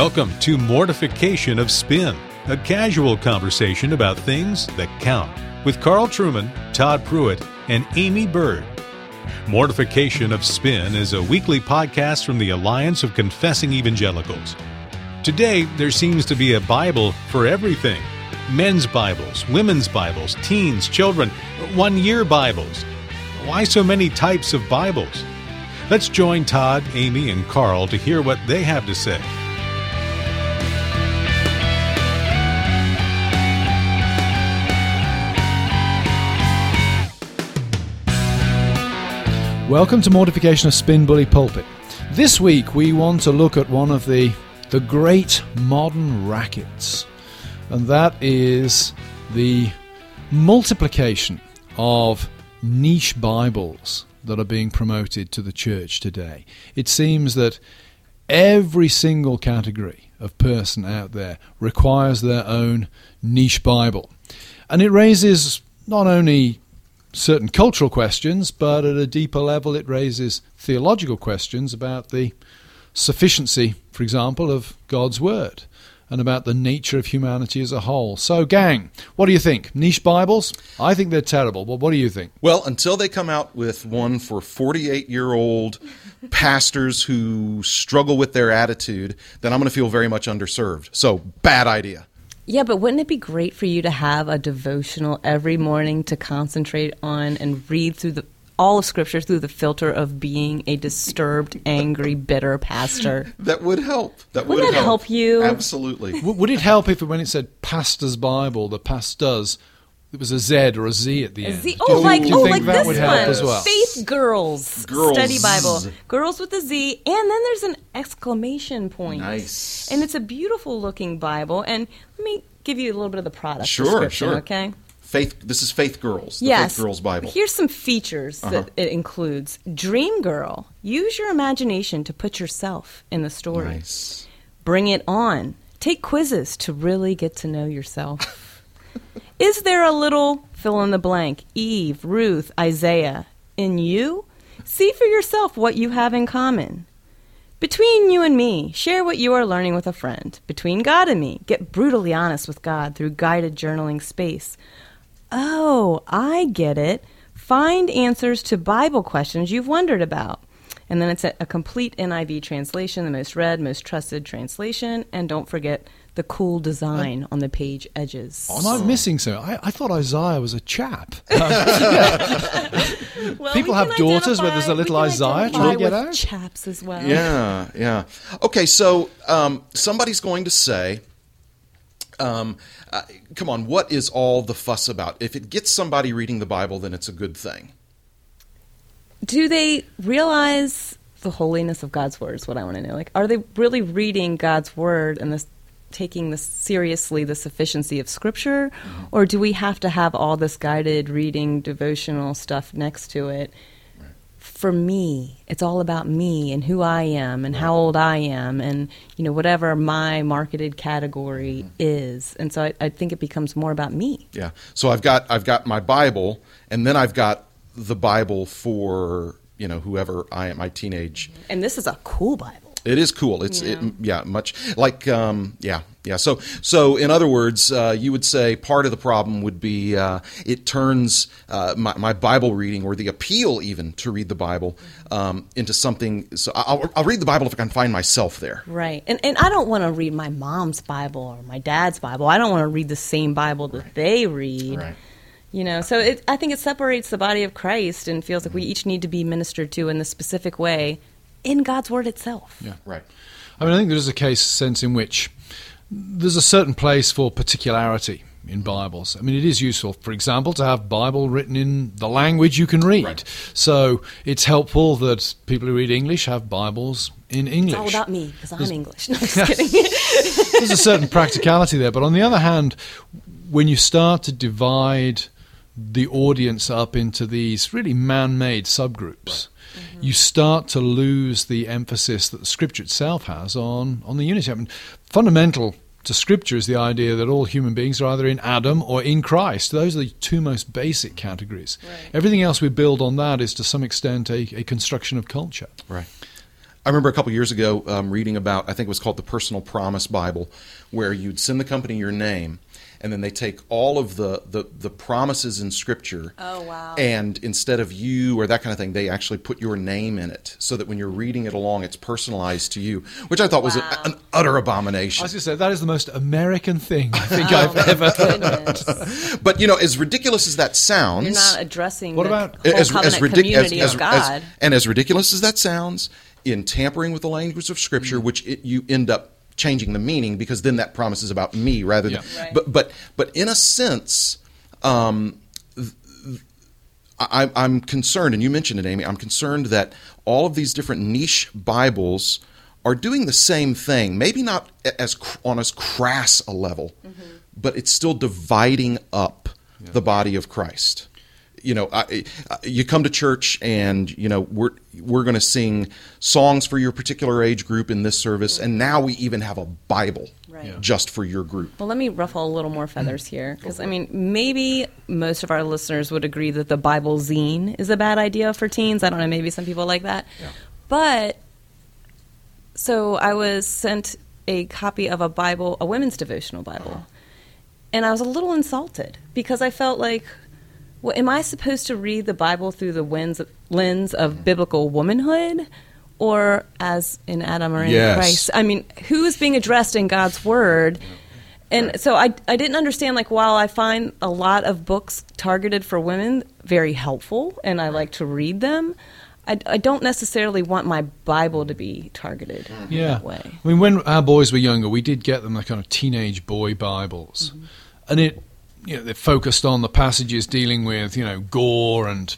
Welcome to Mortification of Spin, a casual conversation about things that count with Carl Trueman, Todd Pruitt, and Aimee Byrd. Mortification of Spin is a weekly podcast from the Alliance of Confessing Evangelicals. Today, there seems to be a Bible for everything men's Bibles, women's Bibles, teens, children, one year Bibles. Why so many types of Bibles? Let's join Todd, Aimee, and Carl to hear what they have to say. Welcome to Mortification of Spin Bully Pulpit. This week we want to look at one of the the great modern rackets, and that is the multiplication of niche Bibles that are being promoted to the church today. It seems that every single category of person out there requires their own niche Bible. And it raises not only certain cultural questions, but at a deeper level, it raises theological questions about the sufficiency, for example, of God's Word and about the nature of humanity as a whole. So, gang, what do you think? Niche Bibles? I think they're terrible, but what do you think? Well, until they come out with one for 48 year old pastors who struggle with their attitude, then I'm going to feel very much underserved. So, bad idea. Yeah, but wouldn't it be great for you to have a devotional every morning to concentrate on and read through the all of Scripture through the filter of being a disturbed, angry, bitter pastor? That would help. That Wouldn't would that help you? Absolutely. Would it help if when it said Pastor's Bible, the pastors, it was a Z or a Z at the end? Z- Do you oh, think- like you oh, think like that this would one, help as well? Faith Girls, Girls. Study Bible, Girls with a Z, and then there's an exclamation point. Nice. and it's a beautiful looking Bible. And let me give you a little bit of the product Sure, description, sure. okay? Faith. This is Faith Girls. The yes. Faith Girls Bible. Here's some features Uh-huh. that it includes. Dream Girl. Use your imagination to put yourself in the story. Nice. Bring it on. Take quizzes to really get to know yourself. Is there a little fill in the blank? Eve, Ruth, Isaiah. In you? See for yourself what you have in common. Between you and me, share what you are learning with a friend. Between God and me, get brutally honest with God through guided journaling space. Oh, I get it. Find answers to Bible questions you've wondered about. And then it's a, a complete NIV translation, the most read, most trusted translation. And don't forget the cool design on the page edges. Am I missing something? I, I thought Isaiah was a chap. Well, People we have can daughters where there's a little Isaiah. Try identify to get with out. chaps as well. Yeah, yeah. Okay, so um, somebody's going to say, um, uh, come on, what is all the fuss about? If it gets somebody reading the Bible, then it's a good thing. do they realize the holiness of God's word? Is what I want to know. Like, are they really reading God's word and this, taking this seriously, the sufficiency of Scripture, or do we have to have all this guided reading, devotional stuff next to it? For me, it's all about me and who I am and how old I am and you know whatever my marketed category mm-hmm. is, and so I, I think it becomes more about me. Yeah. So I've got I've got my Bible, and then I've got the Bible for you know whoever I am, my teenage. And this is a cool Bible. It is cool. It's Yeah. it, yeah, much like um, yeah, yeah. So so in other words, uh, you would say part of the problem would be uh, it turns uh, my, my Bible reading or the appeal even to read the Bible um, into something. So I'll, I'll read the Bible if I can find myself there. Right. And and I don't want to read my mom's Bible or my dad's Bible. I don't want to read the same Bible that they read. Right. You know, so it, I think it separates the body of Christ and feels like we each need to be ministered to in the specific way in God's word itself. Yeah. Right. I mean, I think there is a case sense in which there's a certain place for particularity in Bibles. I mean, it is useful, for example, to have Bible written in the language you can read. Right. So it's helpful that people who read English have Bibles in English. Oh, it's all about me because I'm English. No, I'm just kidding. There's a certain practicality there, but on the other hand, when you start to divide the audience up into these really man-made subgroups, you start to lose the emphasis that the Scripture itself has on on the unity. I mean, fundamental to Scripture is the idea that all human beings are either in Adam or in Christ. Those are the two most basic categories. Right. Everything else we build on that is to some extent a, a construction of culture. Right. I remember a couple years ago um, reading about, I think it was called the Personal Promise Bible, where you'd send the company your name, and then they take all of the, the, the promises in Scripture. Oh, wow. And instead of you or that kind of thing, they actually put your name in it so that when you're reading it along, it's personalized to you, which I thought was a, an utter I abomination. was going to say that is the most American thing I think Oh, I've my ever. goodness. But, you know, as ridiculous as that sounds. You're not addressing What the about- whole as, covenant as ridic- community as- of as- God. and as ridiculous as that sounds, in tampering with the language of Scripture, Mm. which it, you end up changing the meaning because then that promise is about me rather than. Yeah. Right. But but but in a sense. Um, I, I'm concerned, and you mentioned it, Aimee. I'm concerned that all of these different niche Bibles are doing the same thing. Maybe not as on as crass a level, but it's still dividing up the body of Christ. You know, I, I- you come to church, and you know we're we're going to sing songs for your particular age group in this service, and now we even have a Bible Right. Yeah. just for your group. Well, let me ruffle a little more feathers here. Because, I mean, maybe most of our listeners would agree that the Bible zine is a bad idea for teens. I don't know, maybe some people like that. But, so I was sent a copy of a Bible, a women's devotional Bible. Uh-huh. And I was a little insulted because I felt like, well, am I supposed to read the Bible through the lens of, lens of biblical womanhood? Or as in Adam or in Yes. Christ? I mean, who is being addressed in God's Word? And so I, I didn't understand, like, while I find a lot of books targeted for women very helpful and I like to read them, I, I don't necessarily want my Bible to be targeted mm-hmm. Yeah. that way. I mean, when our boys were younger, we did get them the kind of teenage boy Bibles, mm-hmm. and it, you know, they focused on the passages dealing with you know gore and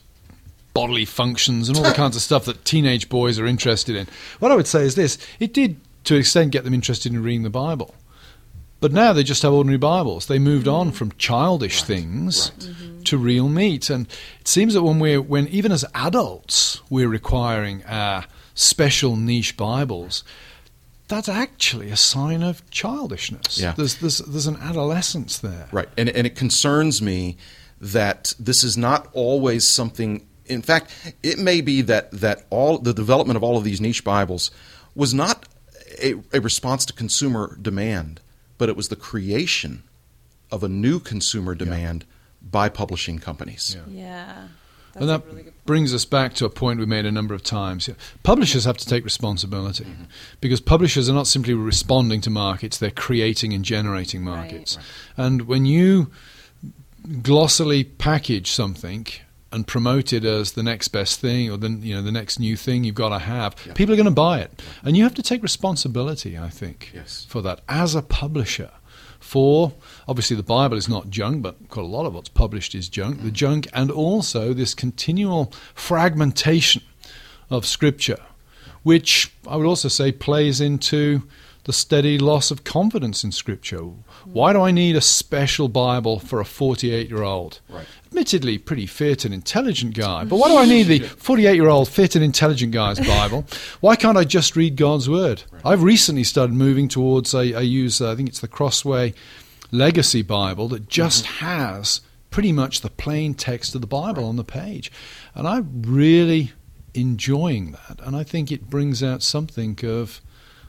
bodily functions and all the kinds of stuff that teenage boys are interested in. What I would say is this: it did, to an extent, get them interested in reading the Bible. But now they just have ordinary Bibles. They moved on mm-hmm. from childish things to mm-hmm. real meat, and it seems that when we're when even as adults we're requiring our special niche Bibles, that's actually a sign of childishness. Yeah. There's there's there's an adolescence there. Right. And, and it concerns me that this is not always something. In fact, it may be that, that all the development of all of these niche Bibles was not a, a response to consumer demand, but it was the creation of a new consumer demand by publishing companies. Yeah. And that brings us back to a point we made a number of times. Publishers have to take responsibility because publishers are not simply responding to markets, they're creating and generating markets. And when you glossily package something and promote it as the next best thing or the you know the next new thing you've got to have, people are going to buy it. And you have to take responsibility, I think, Yes. for that as a publisher. For obviously the Bible is not junk, but quite a lot of what's published is junk. The junk, and also this continual fragmentation of Scripture, which I would also say plays into the steady loss of confidence in Scripture. Why do I need a special Bible for a 48 year old? Right. Admittedly, pretty fit and intelligent guy, but why do I need the 48 year old fit and intelligent guy's Bible? Why can't I just read God's Word? I've recently started moving towards, I, I use, uh, I think it's the Crossway Legacy Bible that just has pretty much the plain text of the Bible on the page. And I'm really enjoying that. And I think it brings out something of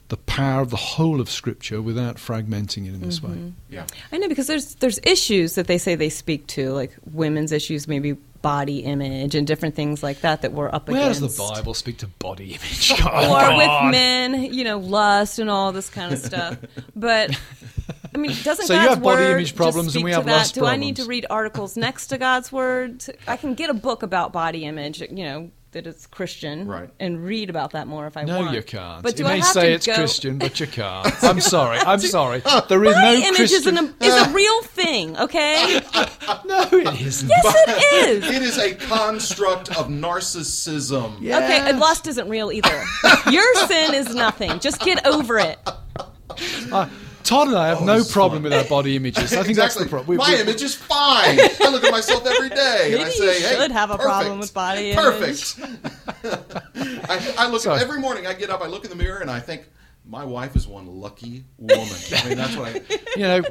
the power of the whole of Scripture without fragmenting it in this way. Mm-hmm. Yeah. I know because there's there's issues that they say they speak to, like women's issues, maybe body image and different things like that that we're up against. Where does the Bible speak to body image? Oh, or God. with men, you know, lust and all this kind of stuff. But I mean, doesn't So you God's have body word image just problems and speak we to have that? lust Do I need to read articles next to God's word? I can get a book about body image, you know, that is Christian, Right. and read about that more if I No, want. No, you can't. But do you I may have say to it's go- Christian, but you can't. I'm sorry. I'm sorry. There is Body no image Christian. is, an, is a real thing, okay? no, it isn't. yes, it is. It is a construct of narcissism. Okay, and lust isn't real either. Your sin is nothing. Just get over it. Uh, Todd and I have oh, no problem fun. with our body images. I think exactly. that's the problem. My image is fine. I look at myself every day and I say, you "Hey, should have a perfect. problem with body image." Perfect. I, I look Sorry. every morning. I get up, I look in the mirror, and I think my wife is one lucky woman. I mean, that's what I. You know,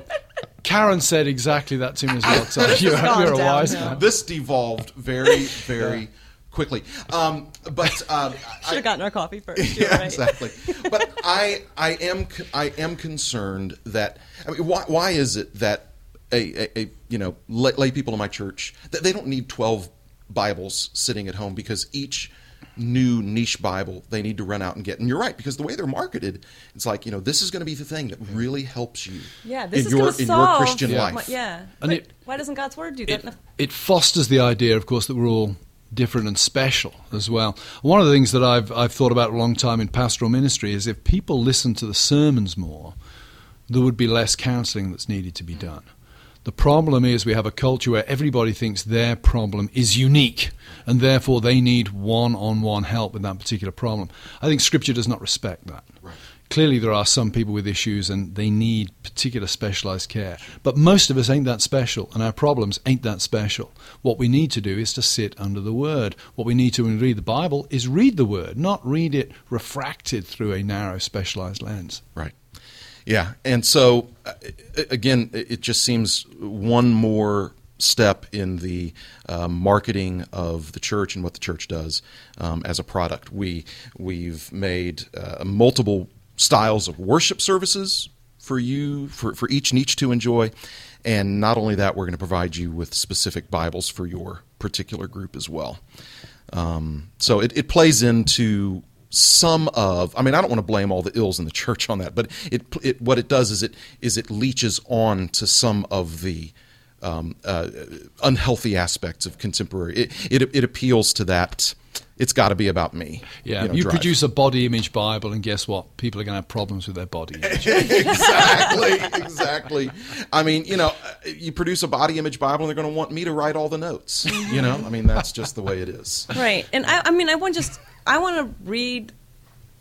Karen said exactly that to me as well. So you're, you're a wise man. This devolved very, very quickly. Um, but um, Should have gotten our coffee first. yeah, right. exactly. But I, I am, I am concerned that. I mean, why, why is it that a, a, a you know lay, lay people in my church that they don't need twelve Bibles sitting at home because each new niche Bible they need to run out and get. And you're right because the way they're marketed, it's like you know this is going to be the thing that really helps you. Yeah, this in is your in solve your Christian my- life. yeah, And but it- why doesn't God's word do that? it, it fosters the idea, of course, that we're all different and special as well. One of the things that I've I've thought about a long time in pastoral ministry is if people listen to the sermons more, there would be less counselling that's needed to be done. The problem is we have a culture where everybody thinks their problem is unique and therefore they need one on one help with that particular problem. I think Scripture does not respect that. Right. Clearly, there are some people with issues and they need particular specialized care. But most of us ain't that special, and our problems ain't that special. What we need to do is to sit under the Word. What we need to when we read the Bible is read the Word, not read it refracted through a narrow, specialized lens. Right. Yeah, and so uh, again, it just seems one more step in the uh, marketing of the church and what the church does um, as a product. We we've made uh, multiple styles of worship services for you for for each niche to enjoy, and not only that, we're going to provide you with specific Bibles for your particular group as well. Um, so it, it plays into some of i mean i don't want to blame all the ills in the church on that but it, it what it does is it is it leeches on to some of the um, uh, unhealthy aspects of contemporary it, it, it appeals to that it's got to be about me Yeah, you, know, you produce a body image Bible, and guess what? People are going to have problems with their body image. exactly exactly i mean you know you produce a body image bible and they're going to want me to write all the notes you know i mean that's just the way it is Right. And I, I mean, I want just, I want to read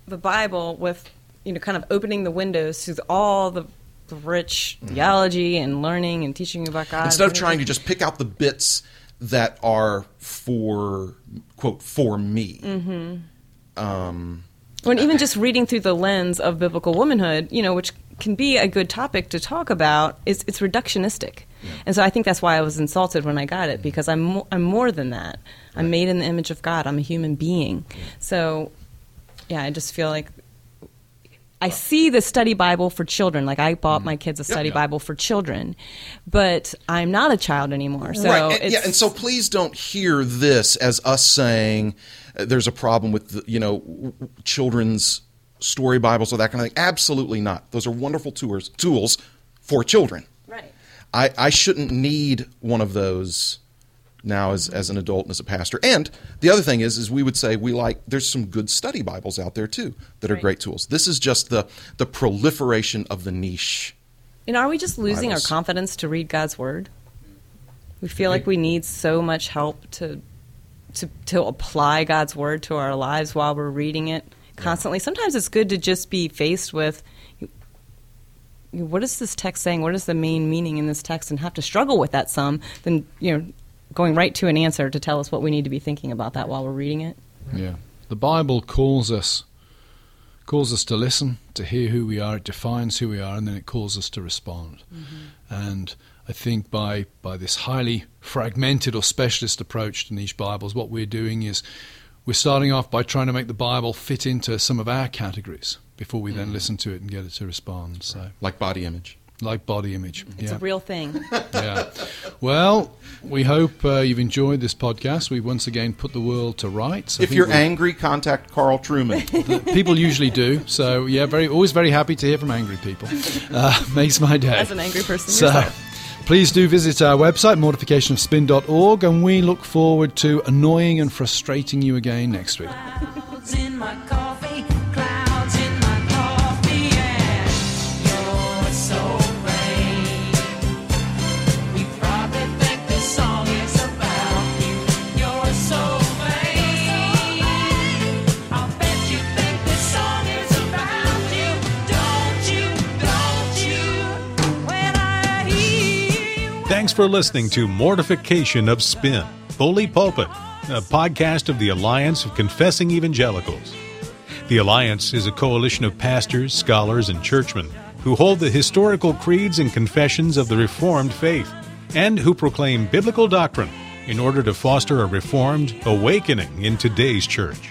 the Bible with, you know, kind of opening the windows to all the, the rich theology and learning and teaching about God. Mm-hmm. instead of trying to just pick out the bits that are for quote for me um, Or even just reading through the lens of biblical womanhood, you know, which can be a good topic to talk about, is it's reductionistic. And so I think that's why I was insulted when I got it because I'm mo- I'm more than that. I'm made in the image of God. I'm a human being. So yeah, I just feel like I see the study Bible for children. Like I bought my kids a study yeah. Bible for children, but I'm not a child anymore. So right. And, yeah, and so please don't hear this as us saying uh, there's a problem with the, you know w- w- children's story Bibles or that kind of thing. Absolutely not. Those are wonderful tools tools for children. right. I, I shouldn't need one of those now as, as an adult and as a pastor. And the other thing is, is we would say we like there's some good study Bibles out there too that are Right. great tools. This is just the the proliferation of the niche. And are we just losing Bibles. our confidence to read God's word? We feel like we need so much help to to to apply God's word to our lives while we're reading it constantly. Sometimes it's good to just be faced with what is this text saying? What is the main meaning in this text and have to struggle with that some Then you know going right to an answer to tell us what we need to be thinking about that while we're reading it. Yeah. The Bible calls us calls us to listen, to hear who we are, it defines who we are, and then it calls us to respond. Mm-hmm. And I think by by this highly fragmented or specialist approach to niche Bibles, what we're doing is we're starting off by trying to make the Bible fit into some of our categories before we then mm. listen to it and get it to respond. So Like body image. Like body image. It's yeah. a real thing. yeah. Well, we hope uh, you've enjoyed this podcast. We've once again put the world to rights. I If you're angry, contact Carl Trueman. people usually do. So yeah, very always very happy to hear from angry people. Uh, makes my day. As an angry person So, yourself. please do visit our website mortificationofspin.org, and we look forward to annoying and frustrating you again next week. Thanks for listening to Mortification of Spin, Bully Pulpit, a podcast of the Alliance of Confessing Evangelicals. The Alliance is a coalition of pastors, scholars, and churchmen who hold the historical creeds and confessions of the Reformed faith and who proclaim biblical doctrine in order to foster a reformed awakening in today's church.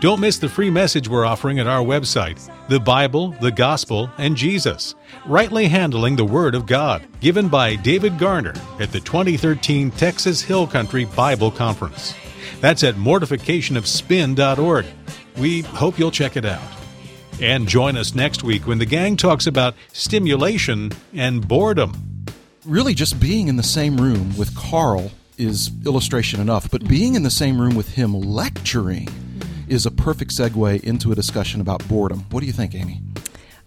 Don't miss the free message we're offering at our website The Bible, the Gospel, and Jesus Rightly Handling the Word of God, given by David Garner at the 2013 Texas Hill Country Bible Conference. That's at mortificationofspin.org. We hope you'll check it out. And join us next week when the gang talks about stimulation and boredom. really just being in the same room with Carl is illustration enough, but being in the same room with him lecturing is a perfect segue into a discussion about boredom. What do you think, Aimee?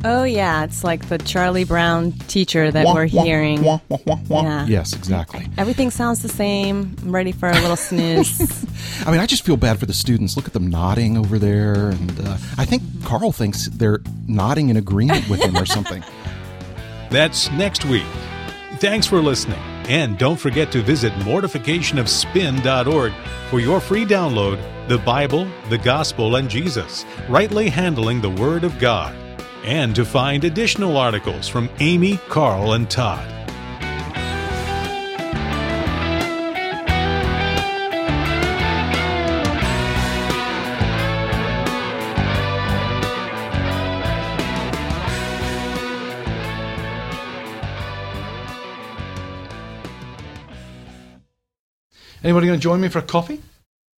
Oh yeah, it's like the Charlie Brown teacher that we're hearing. Yeah. Yes, exactly. Everything sounds the same. I'm ready for a little snooze. I mean, I just feel bad for the students. Look at them nodding over there, and uh, I think Carl thinks they're nodding in agreement with him or something. That's next week. Thanks for listening. And don't forget to visit mortificationofspin.org for your free download The Bible, the Gospel, and Jesus, rightly handling the Word of God, and to find additional articles from Aimee, Carl, and Todd. Anybody going to join me for a coffee?